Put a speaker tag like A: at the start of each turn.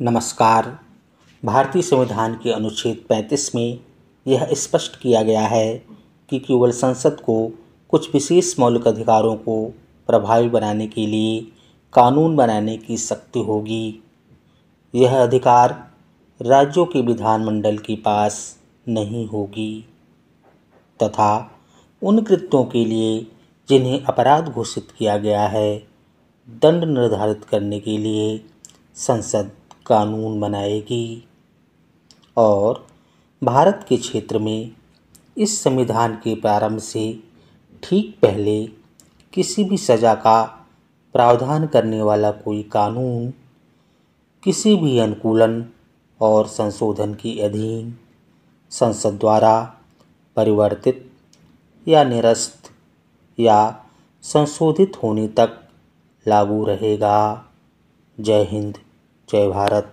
A: नमस्कार। भारतीय संविधान के अनुच्छेद 35 में यह स्पष्ट किया गया है कि केवल संसद को कुछ विशेष मौलिक अधिकारों को प्रभावी बनाने के लिए कानून बनाने की शक्ति होगी। यह अधिकार राज्यों के विधानमंडल के पास नहीं होगी तथा उन कृत्यों के लिए जिन्हें अपराध घोषित किया गया है, दंड निर्धारित करने के लिए संसद कानून बनाएगी और भारत के क्षेत्र में इस संविधान के प्रारंभ से ठीक पहले किसी भी सज़ा का प्रावधान करने वाला कोई कानून, किसी भी अनुकूलन और संशोधन के अधीन संसद द्वारा परिवर्तित या निरस्त या संशोधित होने तक लागू रहेगा। जय हिंद। जय भारत।